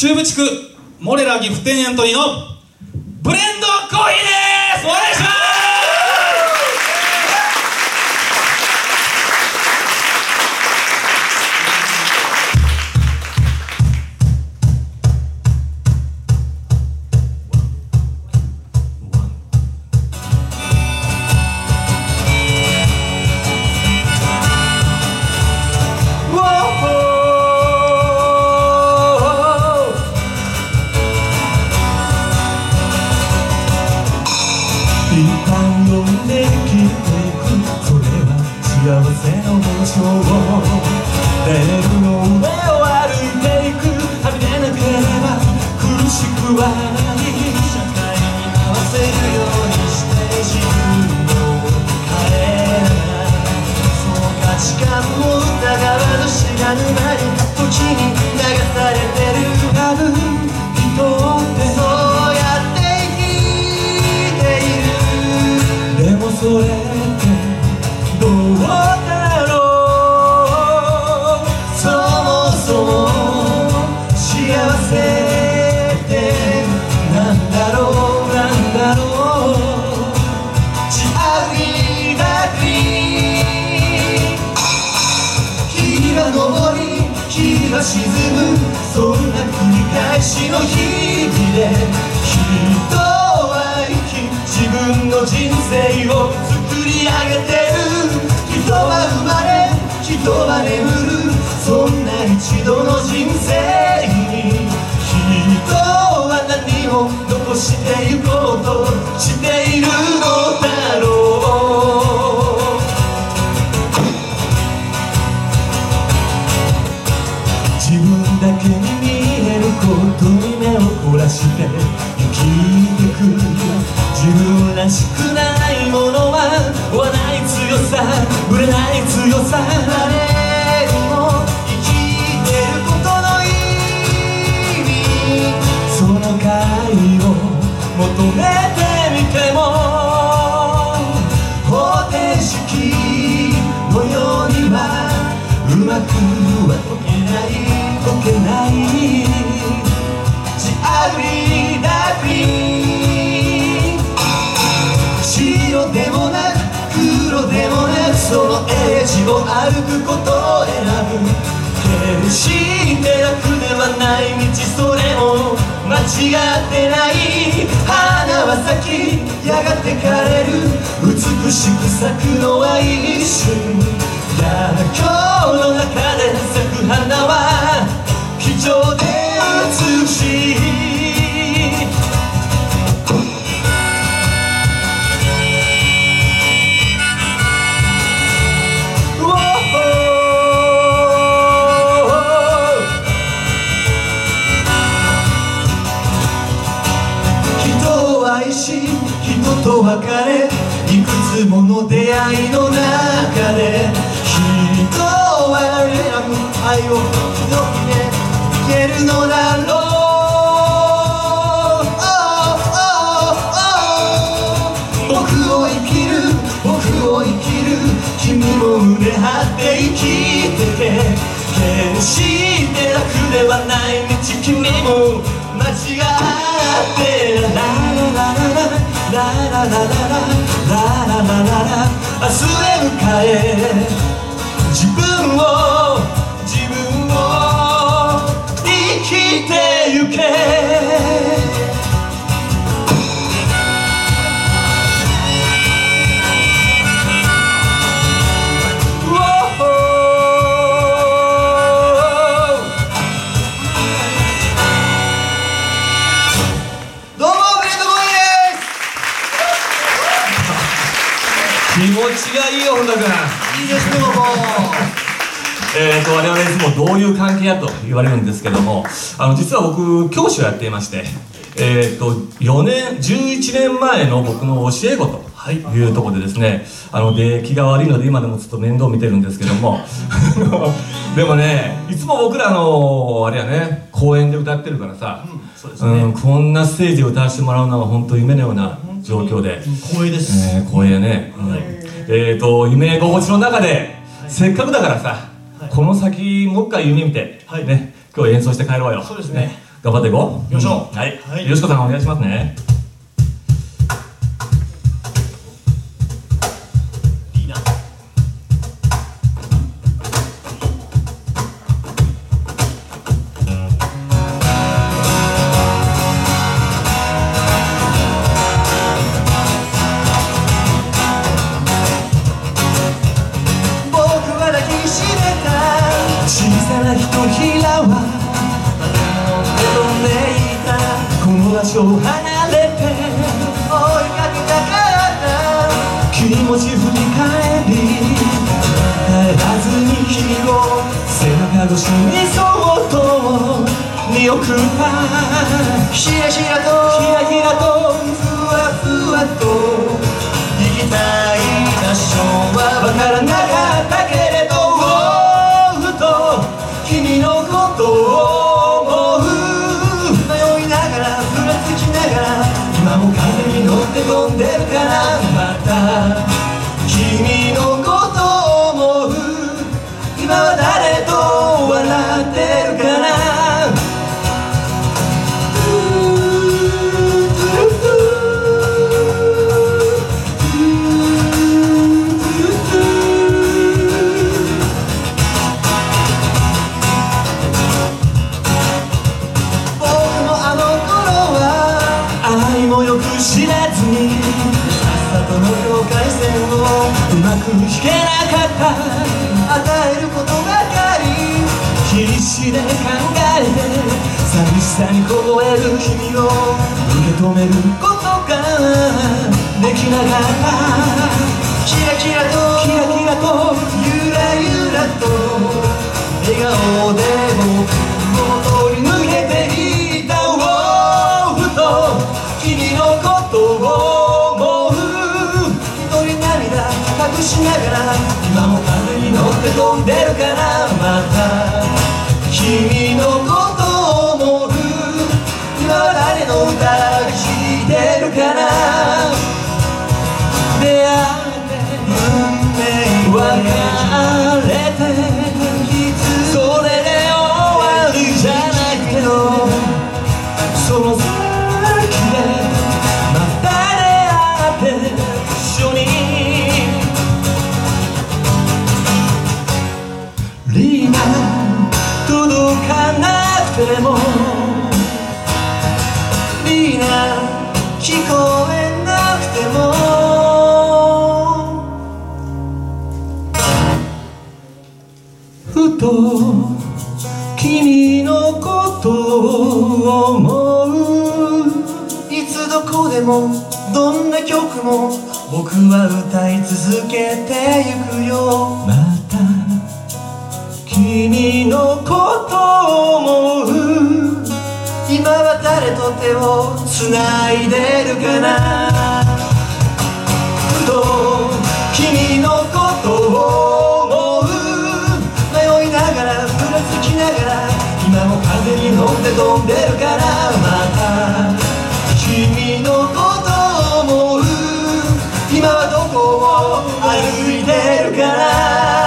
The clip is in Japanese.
中部地区モレラ岐阜店エントリーのブレンドコーヒーです。お願いします。一旦呼んで消えてく。それは幸せの紋章レールの上を歩いていく。はみ出なければ苦しくは沈むそんな繰り返しの日々で人は生き自分の人生を作り上げてる。人は生まれ人は眠る。めてみても方程式のようにはうまくは解けない解けないジアグリダグリ白でもなく黒でもなくそのエッジを歩くことを選ぶ。決して楽ではない道それも間違ってない花は咲きやがて枯れる。美しく咲くのは一瞬。だ今日の中で咲く花は貴重で美しい。愛をどけいけるのだろう。僕を生きる僕を生きる君も胸張って生きてけ決して楽ではない道君も間違って。ラララララララララララララララ。明日へ向かえ自分を。ちがいいよ本田君。いいですねもう。えー、と我々いつもどういう関係やと言われるんですけどもあの実は僕教師をやっていまして、えー、と4年11年前の僕の教え子というところでですねあの出来が悪いので今でもちょっと面倒見てるんですけども でもねいつも僕らのあれやね公演で歌ってるからさ、そうですね。うん、こんなステージを歌わせてもらうのは本当夢のような状況で。光栄です、えー、光栄ね、はい。えー、と夢心地の中で、せっかくだからさ、はい。この先もう一回夢見て、はい。ね、今日演奏して帰ろうよ。そうですね。頑張っていこう。行きましょう。はい、はい。よしこさんお願いしますねさなひとひらは飛んでいたこの場所を離れて追いかけたから気持ち振り返り帰らずに君を背中越しにそっと見送った。ひらひらと。ひらひらとふわふわともよく知らずに朝との境界線をうまく引けなかった。与えることばかり必死で考えて寂しさに凍える君を受け止めることができなかった。キラキラとキラキラとゆらゆらと笑顔で涙隠しながら今も風に乗って飛んでるからまた君のこなくてもリーナ聞こえなくても。ふと君のことを思う。いつどこでもどんな曲も僕は歌い続けてゆくよ。また君のことを思う。今は誰と手をつないでるかな。ふと君のことを思う。迷いながらふらつきながら今も風に乗って飛んでるからまた君のことを思う。今はどこを歩いてるかな。